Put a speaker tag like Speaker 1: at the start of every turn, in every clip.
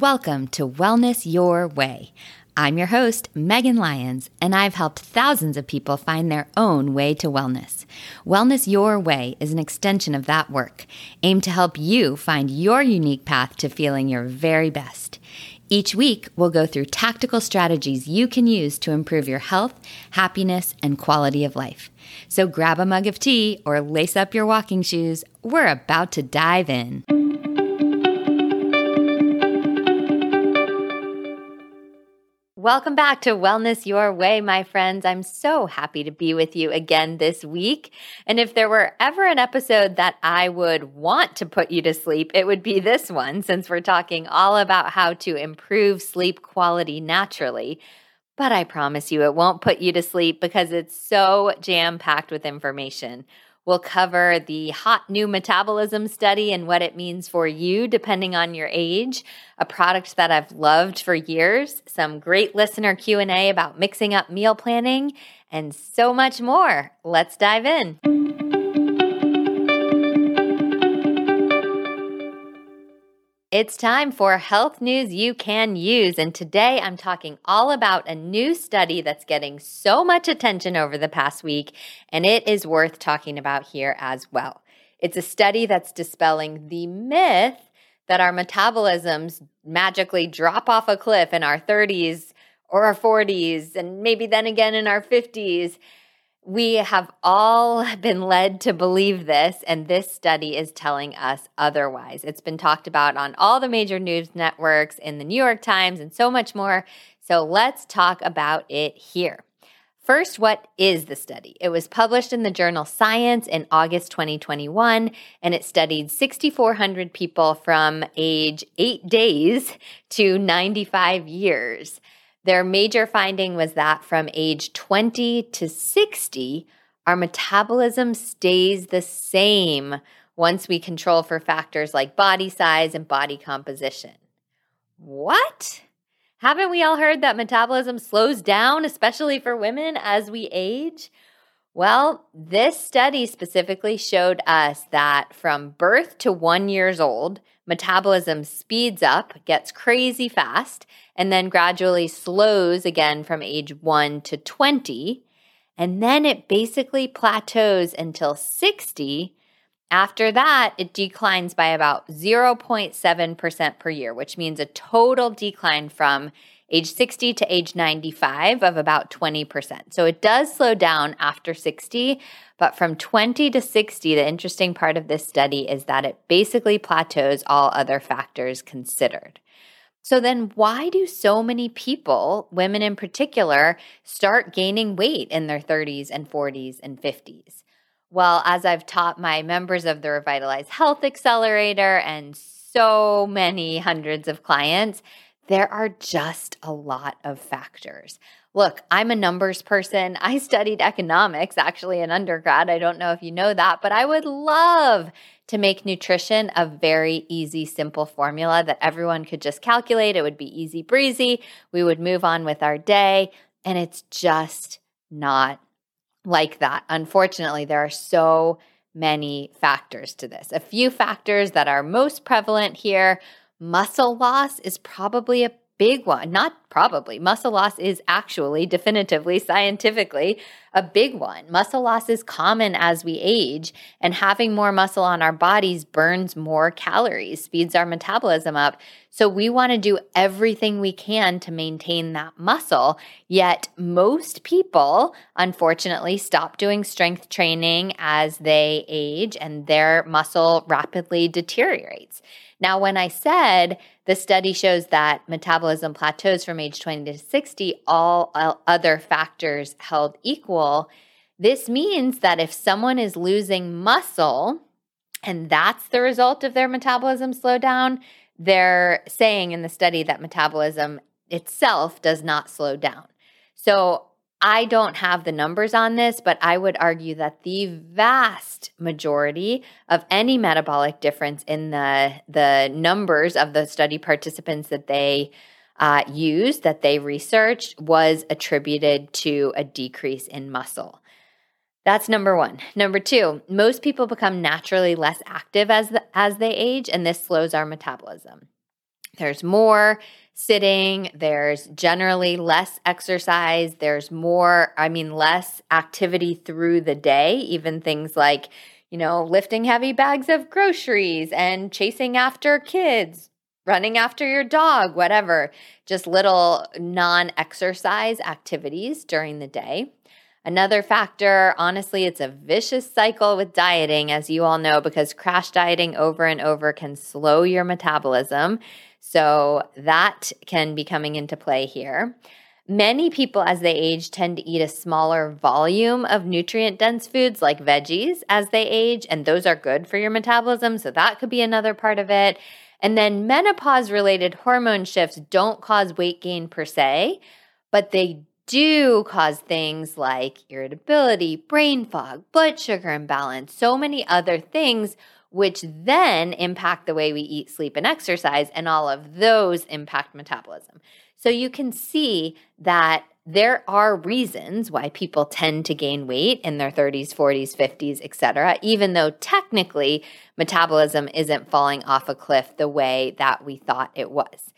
Speaker 1: Welcome to Wellness Your Way. I'm your host, Megan Lyons, and I've helped thousands of people find their own way to wellness. Wellness Your Way is an extension of that work, aimed to help you find your unique path to feeling your very best. Each week, we'll go through tactical strategies you can use to improve your health, happiness, and quality of life. So grab a mug of tea or lace up your walking shoes. We're about to dive in. Welcome back to Wellness Your Way, my friends. I'm so happy to be with you again this week. And if there were ever an episode that I would want to put you to sleep, it would be this one, since we're talking all about how to improve sleep quality naturally. But I promise you, it won't put you to sleep because it's so jam packed with information. We'll cover the hot new metabolism study and what it means for you depending on your age, a product that I've loved for years, some great listener Q&A about mixing up meal planning, and so much more. Let's dive in. It's time for health news you can use. And today I'm talking all about a new study that's getting so much attention over the past week, and it is worth talking about here as well. It's a study that's dispelling the myth that our metabolisms magically drop off a cliff in our 30s or our 40s, and maybe then again in our 50s. We have all been led to believe this, and this study is telling us otherwise. It's been talked about on all the major news networks, in the New York Times, and so much more. So let's talk about it here. First, what is the study? It was published in the journal Science in August 2021, and it studied 6,400 people from age eight days to 95 years. Their major finding was that from age 20 to 60, our metabolism stays the same once we control for factors like body size and body composition. What? Haven't we all heard that metabolism slows down, especially for women, as we age? Well, this study specifically showed us that from birth to one years old, metabolism speeds up, gets crazy fast, and then gradually slows again from age 1 to 20. And then it basically plateaus until 60. After that, it declines by about 0.7% per year, which means a total decline from age 60 to age 95 of about 20%. So it does slow down after 60, but from 20 to 60, the interesting part of this study is that it basically plateaus all other factors considered. So then, why do so many people, women in particular, start gaining weight in their 30s and 40s and 50s? Well, as I've taught my members of the Revitalize Health Accelerator and so many hundreds of clients, there are just a lot of factors. Look, I'm a numbers person. I studied economics actually in undergrad. I don't know if you know that, but I would love to make nutrition a very easy, simple formula that everyone could just calculate. It would be easy breezy. We would move on with our day. And it's just not like that. Unfortunately, there are so many factors to this. A few factors that are most prevalent here Muscle loss is probably a big one. Not probably. Muscle loss is actually, definitively, scientifically, a big one. Muscle loss is common as we age, and having more muscle on our bodies burns more calories, speeds our metabolism up. So we want to do everything we can to maintain that muscle. Yet most people, unfortunately, stop doing strength training as they age, and their muscle rapidly deteriorates. Now, when I said the study shows that metabolism plateaus from age 20 to 60, all other factors held equal, this means that if someone is losing muscle and that's the result of their metabolism slowdown, they're saying in the study that metabolism itself does not slow down. So I don't have the numbers on this, but I would argue that the vast majority of any metabolic difference in the the numbers of the study participants that they uh, used, that they researched, was attributed to a decrease in muscle. That's number one. Number two, most people become naturally less active as the, as they age, and this slows our metabolism. There's more sitting, there's generally less exercise, there's more, I mean, less activity through the day, even things like, you know, lifting heavy bags of groceries and chasing after kids, running after your dog, whatever, just little non exercise activities during the day. Another factor, honestly, it's a vicious cycle with dieting, as you all know, because crash dieting over and over can slow your metabolism. So that can be coming into play here. Many people, as they age, tend to eat a smaller volume of nutrient dense foods like veggies as they age, and those are good for your metabolism. So that could be another part of it. And then menopause related hormone shifts don't cause weight gain per se, but they do cause things like irritability, brain fog, blood sugar imbalance, so many other things, which then impact the way we eat, sleep, and exercise. And all of those impact metabolism. So you can see that there are reasons why people tend to gain weight in their 30s, 40s, 50s, etc., even though technically metabolism isn't falling off a cliff the way that we thought it was.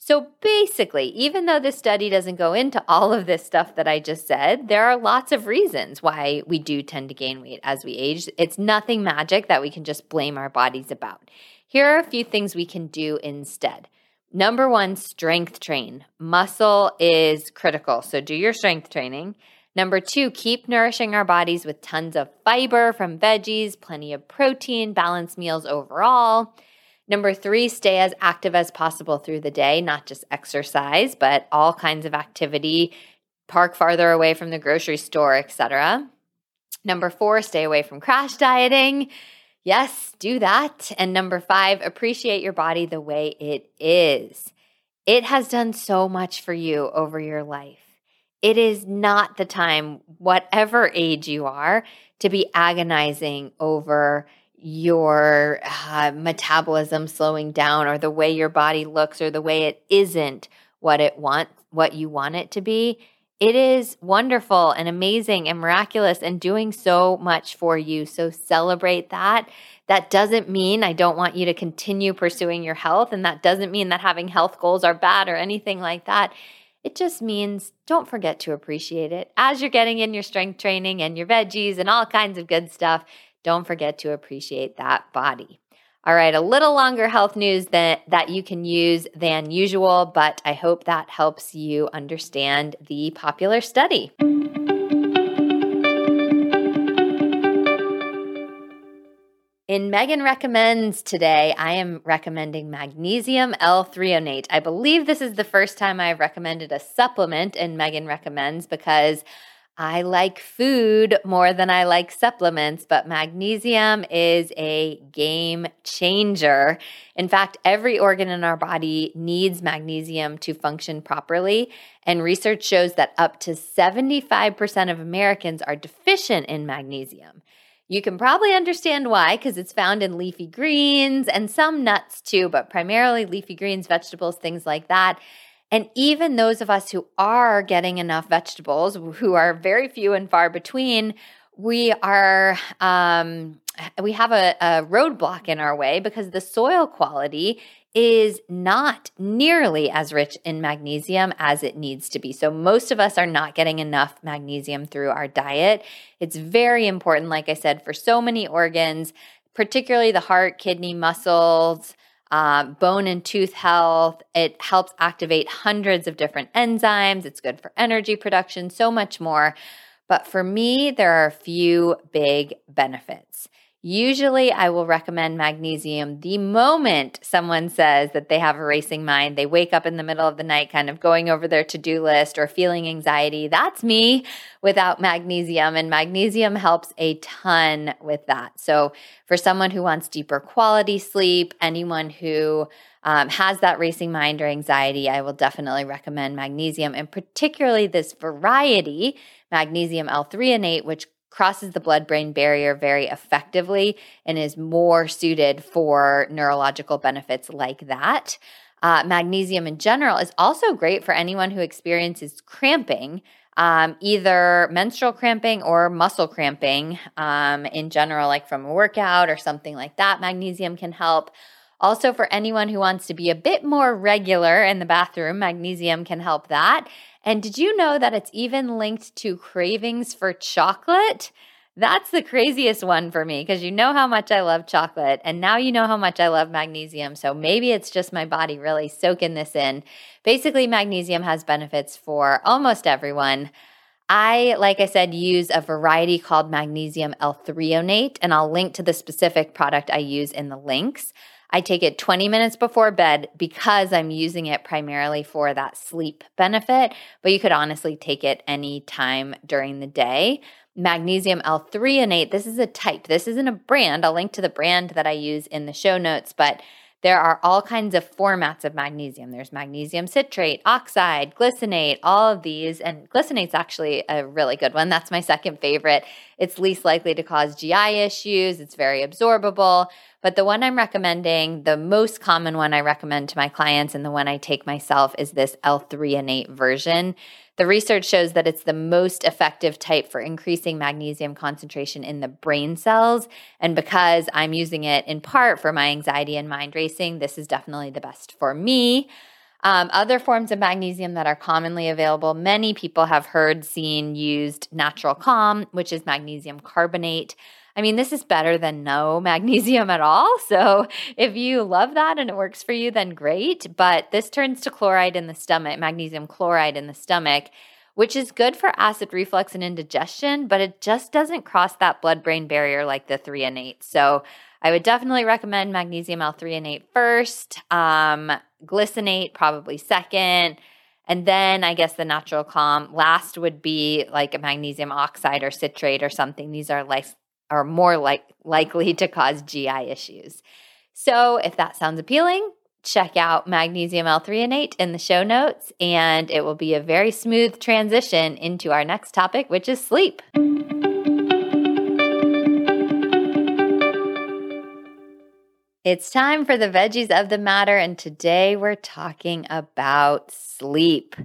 Speaker 1: So basically, even though this study doesn't go into all of this stuff that I just said, there are lots of reasons why we do tend to gain weight as we age. It's nothing magic that we can just blame our bodies about. Here are a few things we can do instead. Number one, strength train. Muscle is critical, so do your strength training. Number two, keep nourishing our bodies with tons of fiber from veggies, plenty of protein, balanced meals overall. Number three, stay as active as possible through the day, not just exercise, but all kinds of activity. Park farther away from the grocery store, etc. Number four, stay away from crash dieting. Yes, do that. And number five, appreciate your body the way it is. It has done so much for you over your life. It is not the time, whatever age you are, to be agonizing over your uh, metabolism slowing down or the way your body looks or the way it isn't what it wants what you want it to be it is wonderful and amazing and miraculous and doing so much for you. So celebrate that. That doesn't mean i don't want you to continue pursuing your health and that doesn't mean that having health goals are bad or anything like that. It just means don't forget to appreciate it. As you're getting in your strength training and your veggies and all kinds of good stuff don't forget to appreciate that body. All right, a little longer health news that, that you can use than usual, but I hope that helps you understand the popular study. In Megan Recommends today, I am recommending magnesium L threonate. I believe this is the first time I've recommended a supplement in Megan Recommends because I like food more than I like supplements, but magnesium is a game changer. In fact, every organ in our body needs magnesium to function properly. And research shows that up to 75% of Americans are deficient in magnesium. You can probably understand why, because it's found in leafy greens and some nuts too, but primarily leafy greens, vegetables, things like that. And even those of us who are getting enough vegetables, who are very few and far between, we are um, we have a, a roadblock in our way because the soil quality is not nearly as rich in magnesium as it needs to be. So, most of us are not getting enough magnesium through our diet. It's very important, like I said, for so many organs, particularly the heart, kidney, muscles, uh, bone and tooth health. It helps activate hundreds of different enzymes. It's good for energy production, so much more. But for me, there are a few big benefits. Usually, I will recommend magnesium the moment someone says that they have a racing mind. They wake up in the middle of the night, kind of going over their to do list or feeling anxiety. That's me without magnesium, and magnesium helps a ton with that. So, for someone who wants deeper quality sleep, anyone who um, has that racing mind or anxiety, I will definitely recommend magnesium, and particularly this variety, magnesium L-threonate, which crosses the blood brain barrier very effectively and is more suited for neurological benefits like that. Uh, magnesium in general is also great for anyone who experiences cramping, um, either menstrual cramping or muscle cramping um, in general, like from a workout or something like that. Magnesium can help. Also, for anyone who wants to be a bit more regular in the bathroom, magnesium can help that. And did you know that it's even linked to cravings for chocolate? That's the craziest one for me because you know how much I love chocolate and now you know how much I love magnesium. So maybe it's just my body really soaking this in. Basically, magnesium has benefits for almost everyone. I, like I said, use a variety called magnesium L-threonate, and I'll link to the specific product I use in the links. I take it 20 minutes before bed because I'm using it primarily for that sleep benefit, but you could honestly take it any time during the day magnesium L-threonate. This is a type. This isn't a brand. I'll link to the brand that I use in the show notes, but there are all kinds of formats of magnesium. There's magnesium citrate, oxide, glycinate, all of these. And glycinate's actually a really good one. That's my second favorite. It's least likely to cause GI issues, it's very absorbable. But the one I'm recommending, the most common one I recommend to my clients and the one I take myself is this L-threonate version. The research shows that it's the most effective type for increasing magnesium concentration in the brain cells. And because I'm using it in part for my anxiety and mind racing, this is definitely the best for me. Um, other forms of magnesium that are commonly available, many people have heard, seen, used Natural Calm, which is magnesium carbonate. I mean, this is better than no magnesium at all. So if you love that and it works for you, then great. But this turns to chloride in the stomach, magnesium chloride in the stomach, which is good for acid reflux and indigestion, but it just doesn't cross that blood brain barrier like the threonate. So I would definitely recommend magnesium L-threonate first, um, glycinate probably second. And then I guess the natural calm last would be like a magnesium oxide or citrate or something. These are like are more like likely to cause GI issues. So if that sounds appealing, check out magnesium L-threonate in the show notes and it will be a very smooth transition into our next topic which is sleep. It's time for the veggies of the matter and today we're talking about sleep.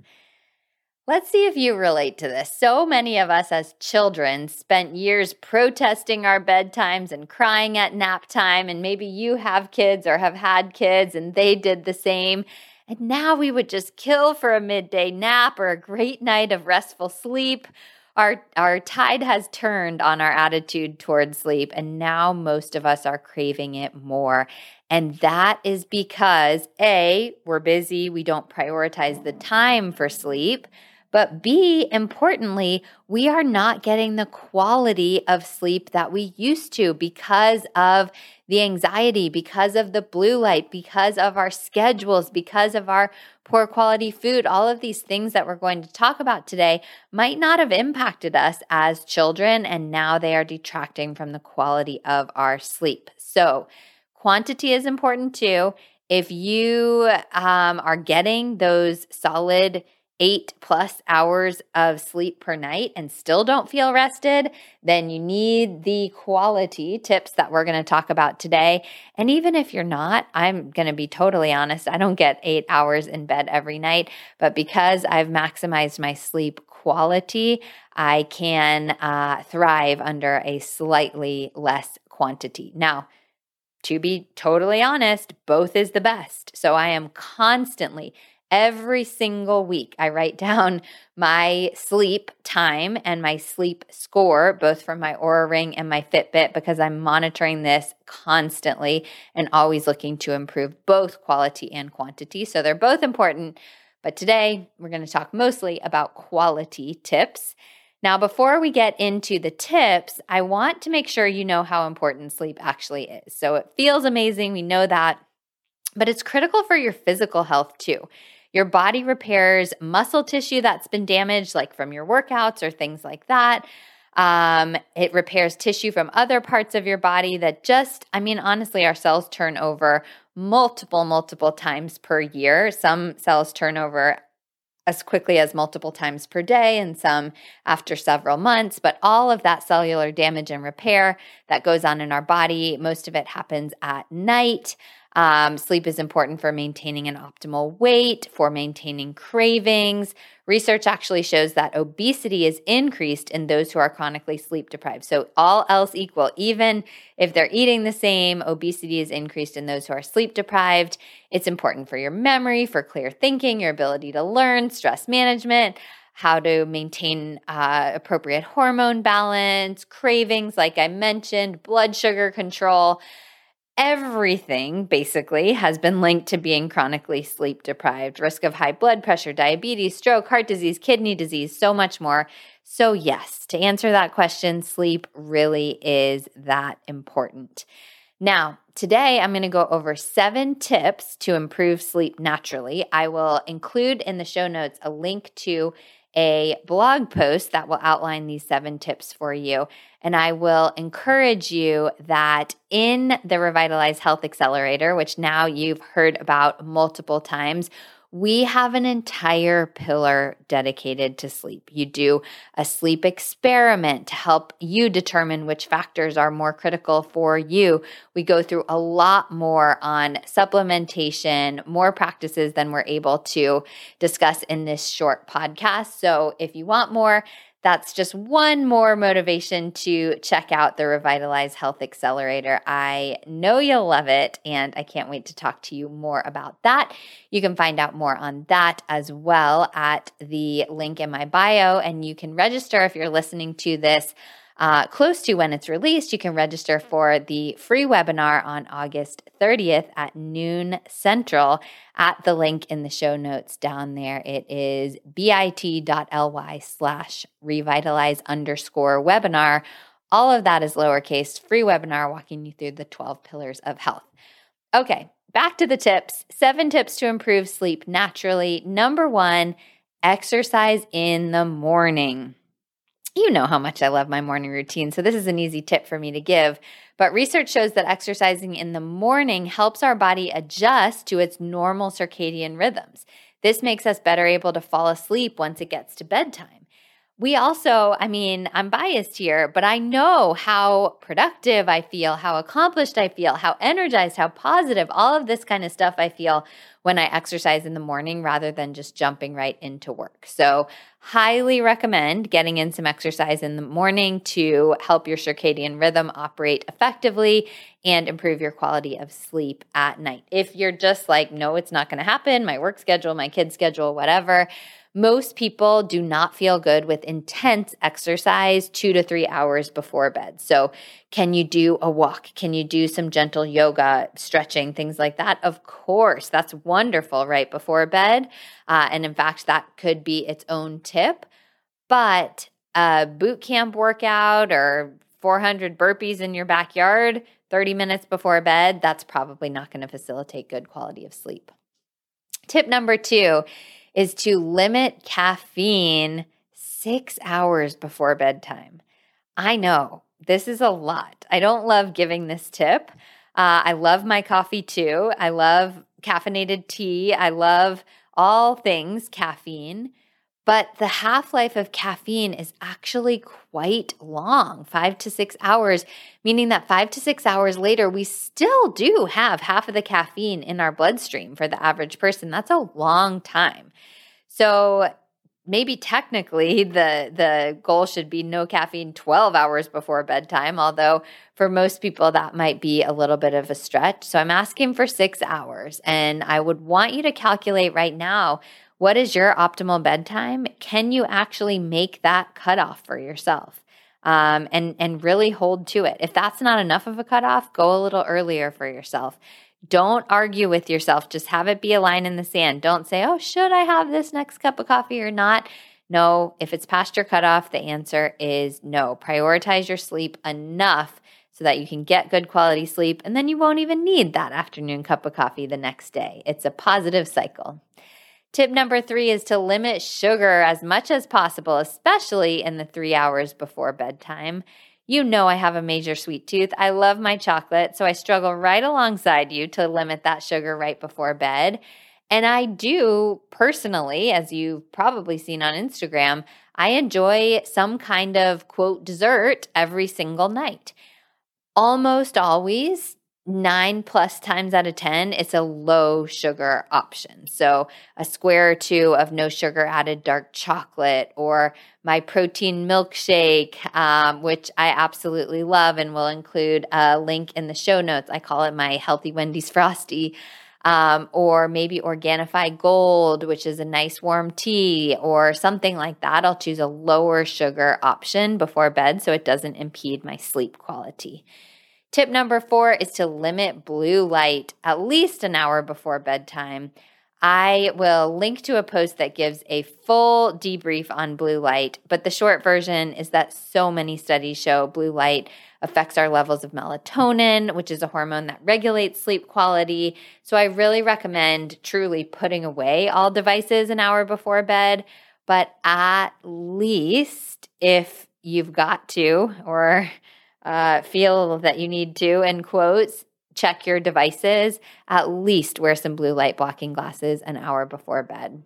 Speaker 1: Let's see if you relate to this. So many of us as children spent years protesting our bedtimes and crying at nap time. And maybe you have kids or have had kids and they did the same. And now we would just kill for a midday nap or a great night of restful sleep. Our, our tide has turned on our attitude toward sleep, and now most of us are craving it more. And that is because A, we're busy, we don't prioritize the time for sleep. But B, importantly, we are not getting the quality of sleep that we used to because of the anxiety, because of the blue light, because of our schedules, because of our poor quality food. All of these things that we're going to talk about today might not have impacted us as children, and now they are detracting from the quality of our sleep. So, quantity is important too. If you um, are getting those solid, eight plus hours of sleep per night and still don't feel rested, then you need the quality tips that we're going to talk about today. And even if you're not, I'm going to be totally honest, I don't get eight hours in bed every night, but because I've maximized my sleep quality, I can uh, thrive under a slightly less quantity. Now, to be totally honest, both is the best. So I am constantly every single week i write down my sleep time and my sleep score both from my Oura ring and my fitbit because i'm monitoring this constantly and always looking to improve both quality and quantity. So they're both important but today we're going to talk mostly about quality tips. Now before we get into the tips i want to make sure you know how important sleep actually is. So it feels amazing we know that but it's critical for your physical health too your body repairs muscle tissue that's been damaged, like from your workouts or things like that. Um, it repairs tissue from other parts of your body that just, I mean, honestly, our cells turn over multiple, multiple times per year. Some cells turn over as quickly as multiple times per day and some after several months. But all of that cellular damage and repair that goes on in our body, most of it happens at night. Um, sleep is important for maintaining an optimal weight, for maintaining cravings. Research actually shows that obesity is increased in those who are chronically sleep deprived. So, all else equal, even if they're eating the same, obesity is increased in those who are sleep deprived. It's important for your memory, for clear thinking, your ability to learn, stress management how to maintain uh, appropriate hormone balance, cravings, like I mentioned, blood sugar control everything basically has been linked to being chronically sleep deprived, risk of high blood pressure, diabetes, stroke, heart disease, kidney disease, so much more. So, yes, to answer that question, sleep really is that important. Now, today I'm going to go over seven tips to improve sleep naturally. I will include in the show notes a link to a blog post that will outline these seven tips for you. And I will encourage you that in the Revitalize Health Accelerator, which now you've heard about multiple times, we have an entire pillar dedicated to sleep. You do a sleep experiment to help you determine which factors are more critical for you. We go through a lot more on supplementation, more practices than we're able to discuss in this short podcast. So if you want more, that's just one more motivation to check out the Revitalize Health Accelerator. I know you'll love it, and I can't wait to talk to you more about that. You can find out more on that as well at the link in my bio, and you can register if you're listening to this uh, close to when it's released, you can register for the free webinar on August 30th at noon central at the link in the show notes down there. It is bit.ly slash revitalize underscore webinar. All of that is lowercase, free webinar walking you through the 12 pillars of health. Okay, back to the tips. Seven tips to improve sleep naturally. Number one, exercise in the morning. You know how much I love my morning routine, so this is an easy tip for me to give. But research shows that exercising in the morning helps our body adjust to its normal circadian rhythms. This makes us better able to fall asleep once it gets to bedtime we also, I mean, I'm biased here, but I know how productive I feel, how accomplished I feel, how energized, how positive, all of this kind of stuff I feel when I exercise in the morning rather than just jumping right into work. So, highly recommend getting in some exercise in the morning to help your circadian rhythm operate effectively and improve your quality of sleep at night. If you're just like, no, it's not going to happen, my work schedule, my kid's schedule, whatever most people do not feel good with intense exercise two to three hours before bed. So, can you do a walk? Can you do some gentle yoga, stretching, things like that? Of course, that's wonderful right before bed. Uh, and in fact, that could be its own tip. But a boot camp workout or 400 burpees in your backyard 30 minutes before bed, that's probably not going to facilitate good quality of sleep. Tip number two is to limit caffeine six hours before bedtime. I know this is a lot. I don't love giving this tip. Uh, I love my coffee too. I love caffeinated tea. I love all things caffeine. But the half life of caffeine is actually quite long five to six hours, meaning that five to six hours later, we still do have half of the caffeine in our bloodstream for the average person. That's a long time. So maybe technically the the goal should be no caffeine 12 hours before bedtime although for most people that might be a little bit of a stretch so i'm asking for 6 hours and i would want you to calculate right now what is your optimal bedtime can you actually make that cutoff for yourself um, and and really hold to it if that's not enough of a cutoff go a little earlier for yourself don't argue with yourself. Just have it be a line in the sand. Don't say, oh, should I have this next cup of coffee or not? No, if it's past your cutoff, the answer is no. Prioritize your sleep enough so that you can get good quality sleep, and then you won't even need that afternoon cup of coffee the next day. It's a positive cycle. Tip number three is to limit sugar as much as possible, especially in the three hours before bedtime. You know, I have a major sweet tooth. I love my chocolate, so I struggle right alongside you to limit that sugar right before bed. And I do personally, as you've probably seen on Instagram, I enjoy some kind of quote dessert every single night. Almost always, nine plus times out of 10, it's a low sugar option. So, a square or two of no sugar added dark chocolate, or my protein milkshake, um, which I absolutely love and will include a link in the show notes. I call it my Healthy Wendy's Frosty. Um, or maybe Organifi Gold, which is a nice warm tea, or something like that. I'll choose a lower sugar option before bed so it doesn't impede my sleep quality. Tip number four is to limit blue light at least an hour before bedtime. I will link to a post that gives a full debrief on blue light, but the short version is that so many studies show blue light affects our levels of melatonin, which is a hormone that regulates sleep quality. So I really recommend truly putting away all devices an hour before bed, but at least if you've got to, or uh, feel that you need to, in quotes, check your devices, at least wear some blue light blocking glasses an hour before bed.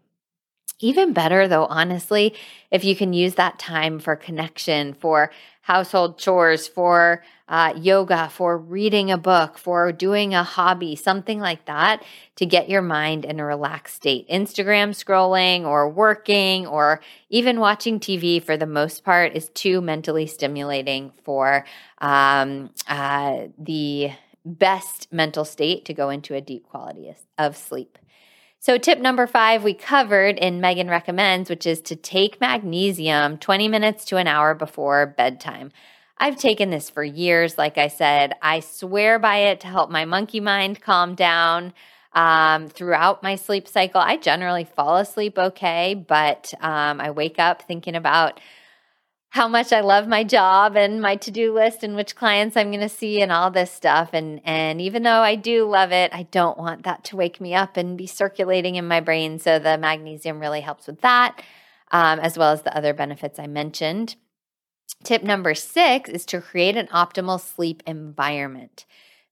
Speaker 1: Even better, though, honestly, if you can use that time for connection, for household chores, for uh, yoga, for reading a book, for doing a hobby, something like that to get your mind in a relaxed state. Instagram scrolling or working or even watching TV for the most part is too mentally stimulating for um, uh, the best mental state to go into a deep quality of sleep. So, tip number five we covered in Megan Recommends, which is to take magnesium 20 minutes to an hour before bedtime. I've taken this for years. Like I said, I swear by it to help my monkey mind calm down um, throughout my sleep cycle. I generally fall asleep okay, but um, I wake up thinking about how much I love my job and my to-do list and which clients I'm going to see and all this stuff and and even though I do love it, I don't want that to wake me up and be circulating in my brain. So the magnesium really helps with that, um, as well as the other benefits I mentioned. Tip number six is to create an optimal sleep environment.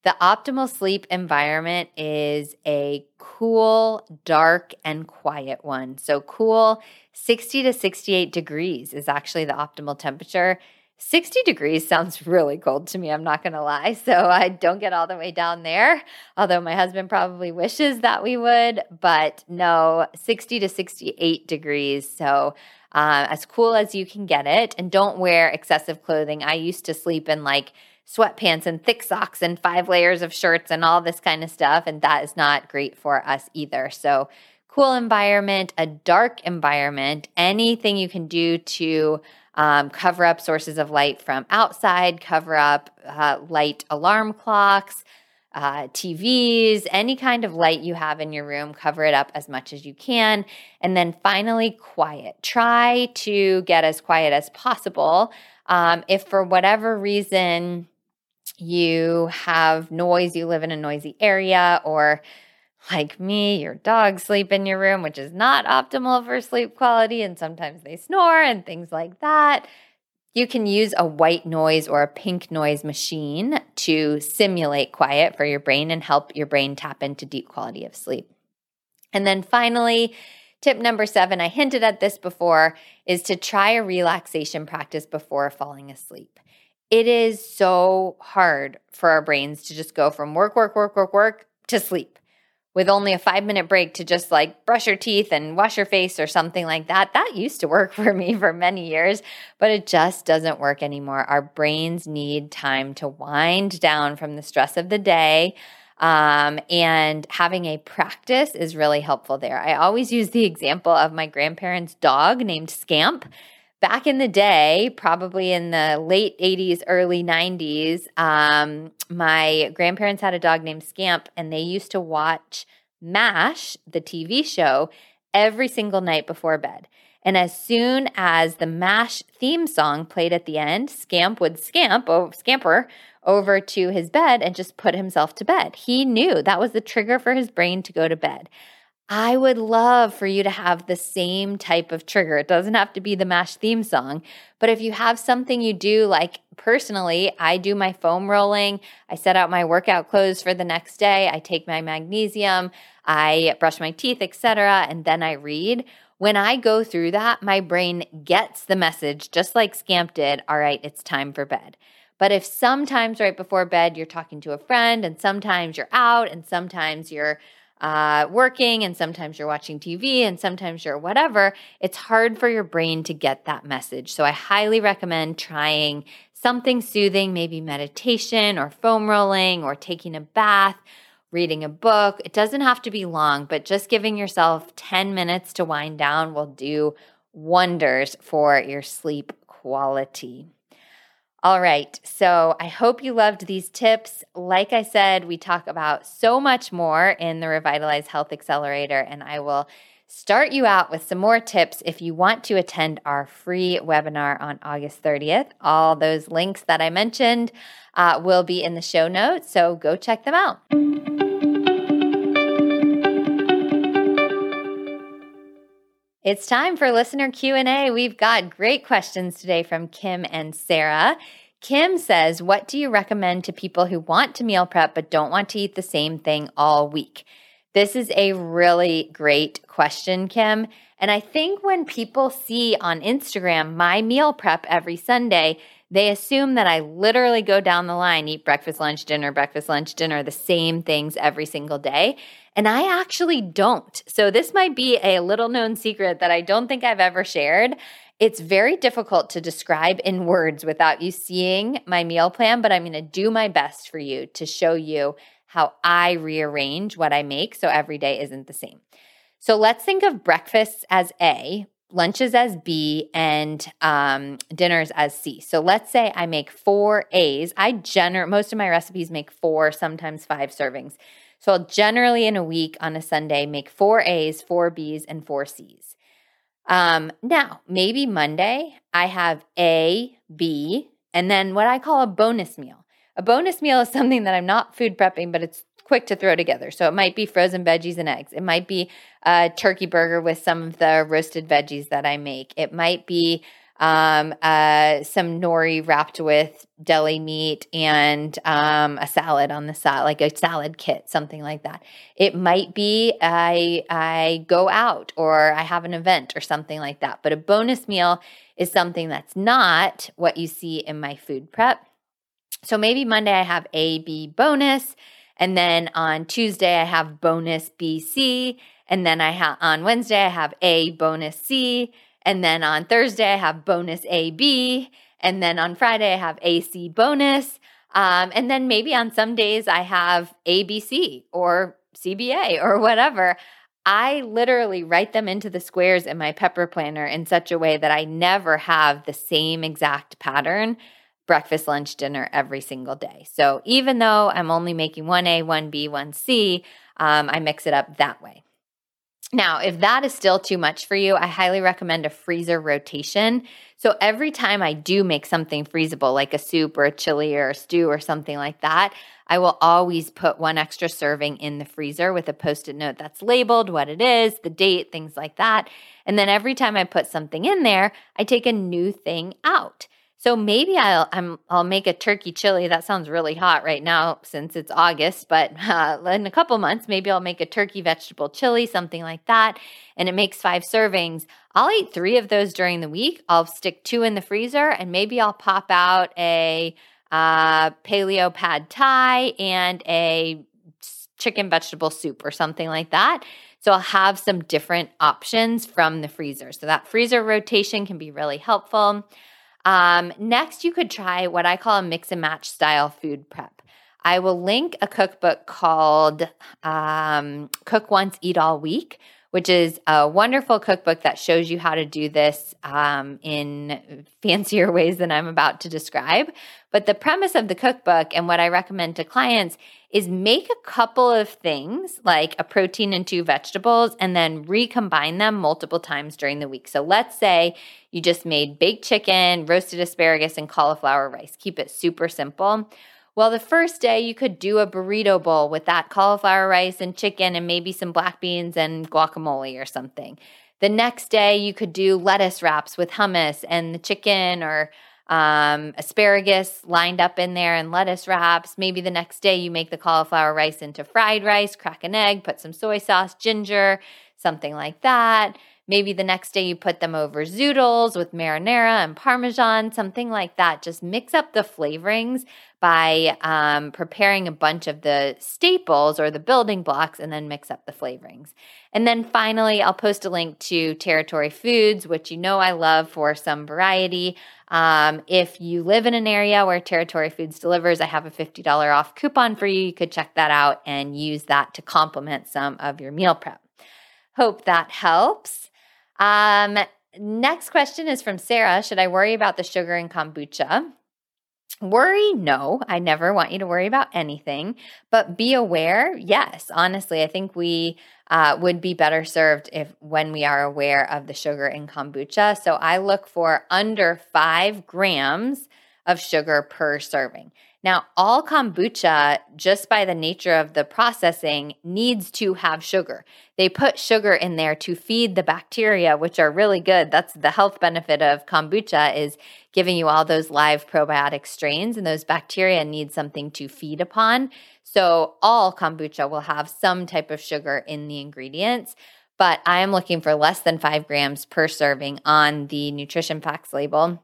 Speaker 1: The optimal sleep environment is a cool, dark, and quiet one. So, cool, 60 to 68 degrees is actually the optimal temperature. 60 degrees sounds really cold to me, I'm not going to lie. So, I don't get all the way down there, although my husband probably wishes that we would. But no, 60 to 68 degrees. So, uh, as cool as you can get it. And don't wear excessive clothing. I used to sleep in like sweatpants and thick socks and five layers of shirts and all this kind of stuff. And that is not great for us either. So, cool environment, a dark environment, anything you can do to um, cover up sources of light from outside, cover up uh, light alarm clocks. Uh, TVs, any kind of light you have in your room, cover it up as much as you can. And then finally, quiet. Try to get as quiet as possible. Um, if for whatever reason you have noise, you live in a noisy area, or like me, your dogs sleep in your room, which is not optimal for sleep quality, and sometimes they snore and things like that. You can use a white noise or a pink noise machine to simulate quiet for your brain and help your brain tap into deep quality of sleep. And then finally, tip number seven, I hinted at this before, is to try a relaxation practice before falling asleep it is so hard for our brains to just go from work, work, work, work, work to sleep with only a five minute break to just like brush your teeth and wash your face or something like that. That used to work for me for many years, but it just doesn't work anymore. Our brains need time to wind down from the stress of the day. Um, and having a practice is really helpful there. I always use the example of my grandparents' dog named Scamp back in the day, probably in the late 80s, early 90s, um, my grandparents had a dog named Scamp, and they used to watch MASH, the TV show, every single night before bed. And as soon as the MASH theme song played at the end, Scamp would scamp, oh, scamper over to his bed and just put himself to bed. He knew that was the trigger for his brain to go to bed. I would love for you to have the same type of trigger. It doesn't have to be the MASH theme song, but if you have something you do, like personally, I do my foam rolling, I set out my workout clothes for the next day, I take my magnesium, I brush my teeth, etc., and then I read. When I go through that, my brain gets the message just like Scamp did, all right, it's time for bed. But if sometimes right before bed you're talking to a friend, and sometimes you're out, and sometimes you're uh, working, and sometimes you're watching TV, and sometimes you're whatever, it's hard for your brain to get that message. So I highly recommend trying something soothing, maybe meditation or foam rolling or taking a bath, reading a book. It doesn't have to be long, but just giving yourself 10 minutes to wind down will do wonders for your sleep quality. All right. So I hope you loved these tips. Like I said, we talk about so much more in the Revitalize Health Accelerator, and I will start you out with some more tips if you want to attend our free webinar on August 30th. All those links that I mentioned uh, will be in the show notes, so go check them out. It's time for listener Q&A. We've got great questions today from Kim and Sarah. Kim says, "What do you recommend to people who want to meal prep but don't want to eat the same thing all week?" This is a really great question, Kim. And I think when people see on Instagram my meal prep every Sunday, they assume that I literally go down the line, eat breakfast, lunch, dinner, breakfast, lunch, dinner, the same things every single day. And I actually don't. So this might be a little known secret that I don't think I've ever shared. It's very difficult to describe in words without you seeing my meal plan, but I'm going to do my best for you to show you how I rearrange what I make so every day isn't the same. So let's think of breakfasts as A, lunches as B, and um, dinners as C. So let's say I make four A's. I generally most of my recipes make four, sometimes five servings. So I'll generally in a week on a Sunday make four A's, four B's, and four C's. Um, now, maybe Monday I have A, B, and then what I call a bonus meal. A bonus meal is something that I'm not food prepping, but it's quick to throw together. So it might be frozen veggies and eggs. It might be a turkey burger with some of the roasted veggies that I make. It might be um, uh, some nori wrapped with deli meat and um, a salad on the side, like a salad kit, something like that. It might be I I go out or I have an event or something like that. But a bonus meal is something that's not what you see in my food prep. So maybe Monday I have A B bonus, and then on Tuesday I have bonus B C, and then I have on Wednesday I have A bonus C and then on Thursday, I have bonus AB. And then on Friday, I have AC bonus. Um, and then maybe on some days, I have ABC or CBA or whatever. I literally write them into the squares in my pepper planner in such a way that I never have the same exact pattern breakfast, lunch, dinner every single day. So even though I'm only making 1A, 1B, 1C, um, I mix it up that way. Now, if that is still too much for you, I highly recommend a freezer rotation. So every time I do make something freezable, like a soup or a chili or a stew or something like that, I will always put one extra serving in the freezer with a post it note that's labeled what it is, the date, things like that. And then every time I put something in there, I take a new thing out. So maybe I'll I'm, I'll make a turkey chili. That sounds really hot right now since it's August, but uh, in a couple months, maybe I'll make a turkey vegetable chili, something like that, and it makes five servings. I'll eat three of those during the week. I'll stick two in the freezer, and maybe I'll pop out a uh, paleo pad thai and a chicken vegetable soup or something like that. So I'll have some different options from the freezer. So that freezer rotation can be really helpful. Um, next, you could try what I call a mix and match style food prep. I will link a cookbook called um, Cook Once, Eat All Week, which is a wonderful cookbook that shows you how to do this um, in fancier ways than I'm about to describe. But the premise of the cookbook and what I recommend to clients is make a couple of things like a protein and two vegetables and then recombine them multiple times during the week. So let's say you just made baked chicken, roasted asparagus, and cauliflower rice. Keep it super simple. Well, the first day you could do a burrito bowl with that cauliflower rice and chicken and maybe some black beans and guacamole or something. The next day you could do lettuce wraps with hummus and the chicken or um, asparagus lined up in there and lettuce wraps. Maybe the next day you make the cauliflower rice into fried rice, crack an egg, put some soy sauce, ginger, something like that. Maybe the next day you put them over zoodles with marinara and parmesan, something like that. Just mix up the flavorings by um, preparing a bunch of the staples or the building blocks and then mix up the flavorings. And then finally, I'll post a link to Territory Foods, which you know I love for some variety. Um, if you live in an area where Territory Foods delivers, I have a $50 off coupon for you. You could check that out and use that to complement some of your meal prep. Hope that helps. Um, next question is from Sarah Should I worry about the sugar in kombucha? Worry, no. I never want you to worry about anything, but be aware. Yes, honestly, I think we uh, would be better served if when we are aware of the sugar in kombucha. So I look for under five grams of sugar per serving. Now, all kombucha, just by the nature of the processing, needs to have sugar. They put sugar in there to feed the bacteria, which are really good. That's the health benefit of kombucha is giving you all those live probiotic strains, and those bacteria need something to feed upon. So, all kombucha will have some type of sugar in the ingredients but I am looking for less than five grams per serving on the nutrition facts label.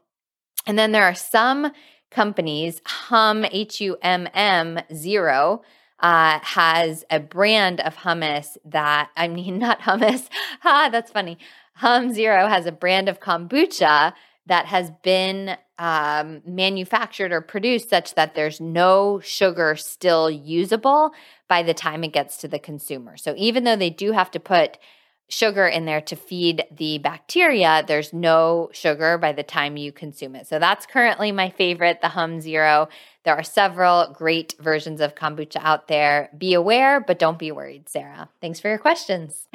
Speaker 1: And then there are some companies, Humm, H U M M Zero, uh, has a brand of hummus that, I mean, not hummus, ha, that's funny. Humm Zero has a brand of kombucha that has been um, manufactured or produced such that there's no sugar still usable by the time it gets to the consumer. So even though they do have to put sugar in there to feed the bacteria, there's no sugar by the time you consume it. So that's currently my favorite, the Humm Zero. There are several great versions of kombucha out there. Be aware, but don't be worried, Sarah. Thanks for your questions.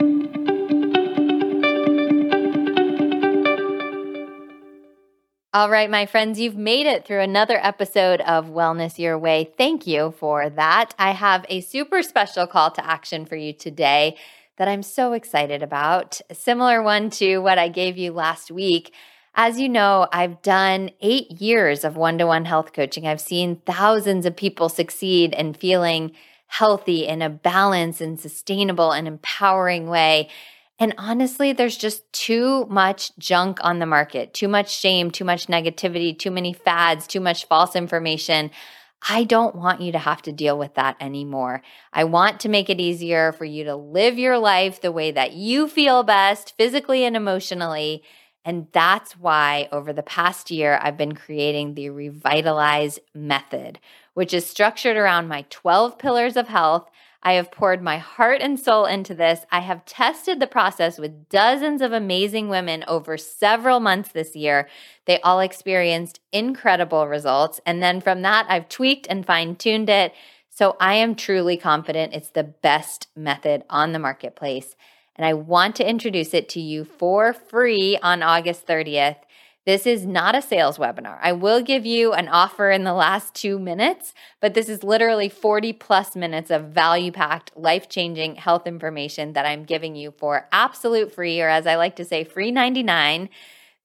Speaker 1: All right, my friends, you've made it through another episode of Wellness Your Way. Thank you for that. I have a super special call to action for you today that I'm so excited about. A similar one to what I gave you last week. As you know, I've done eight years of one to one health coaching. I've seen thousands of people succeed in feeling healthy in a balanced and sustainable and empowering way. And honestly, there's just too much junk on the market, too much shame, too much negativity, too many fads, too much false information. I don't want you to have to deal with that anymore. I want to make it easier for you to live your life the way that you feel best, physically and emotionally. And that's why over the past year, I've been creating the Revitalize Method, which is structured around my 12 pillars of health I have poured my heart and soul into this. I have tested the process with dozens of amazing women over several months this year. They all experienced incredible results. And then from that, I've tweaked and fine tuned it. So I am truly confident it's the best method on the marketplace. And I want to introduce it to you for free on August 30th. This is not a sales webinar. I will give you an offer in the last two minutes, but this is literally 40 plus minutes of value packed, life changing health information that I'm giving you for absolute free, or as I like to say, free 99.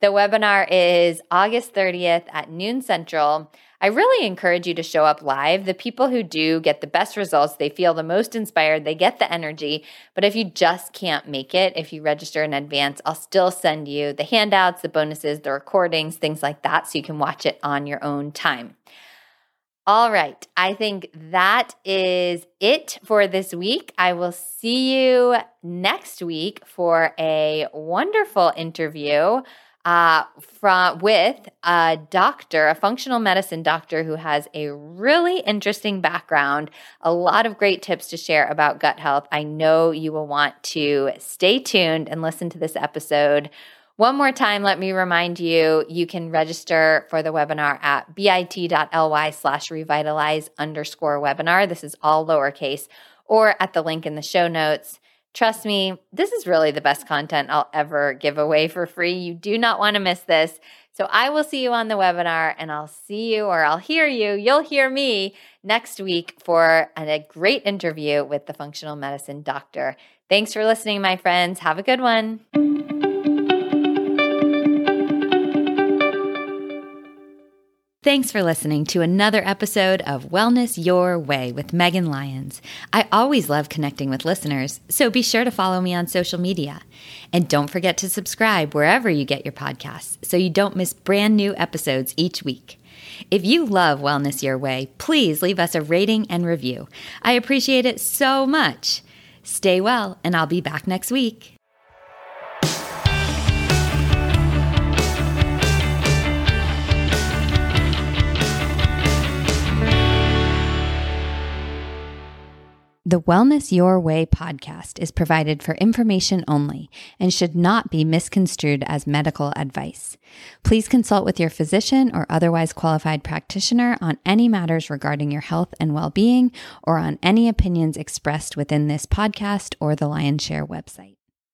Speaker 1: The webinar is August 30th at noon central. I really encourage you to show up live. The people who do get the best results, they feel the most inspired, they get the energy. But if you just can't make it, if you register in advance, I'll still send you the handouts, the bonuses, the recordings, things like that, so you can watch it on your own time. All right. I think that is it for this week. I will see you next week for a wonderful interview uh, from with a doctor, a functional medicine doctor who has a really interesting background, a lot of great tips to share about gut health. I know you will want to stay tuned and listen to this episode. One more time, let me remind you, you can register for the webinar at bit.ly slash revitalize underscore webinar. This is all lowercase or at the link in the show notes. Trust me, this is really the best content I'll ever give away for free. You do not want to miss this. So I will see you on the webinar and I'll see you or I'll hear you. You'll hear me next week for a great interview with the functional medicine doctor. Thanks for listening, my friends. Have a good one. Thanks for listening to another episode of Wellness Your Way with Megan Lyons. I always love connecting with listeners, so be sure to follow me on social media. And don't forget to subscribe wherever you get your podcasts so you don't miss brand new episodes each week. If you love Wellness Your Way, please leave us a rating and review. I appreciate it so much. Stay well, and I'll be back next week. The Wellness Your Way podcast is provided for information only and should not be misconstrued as medical advice. Please consult with your physician or otherwise qualified practitioner on any matters regarding your health and well being or on any opinions expressed within this podcast or the Lyons' Share website.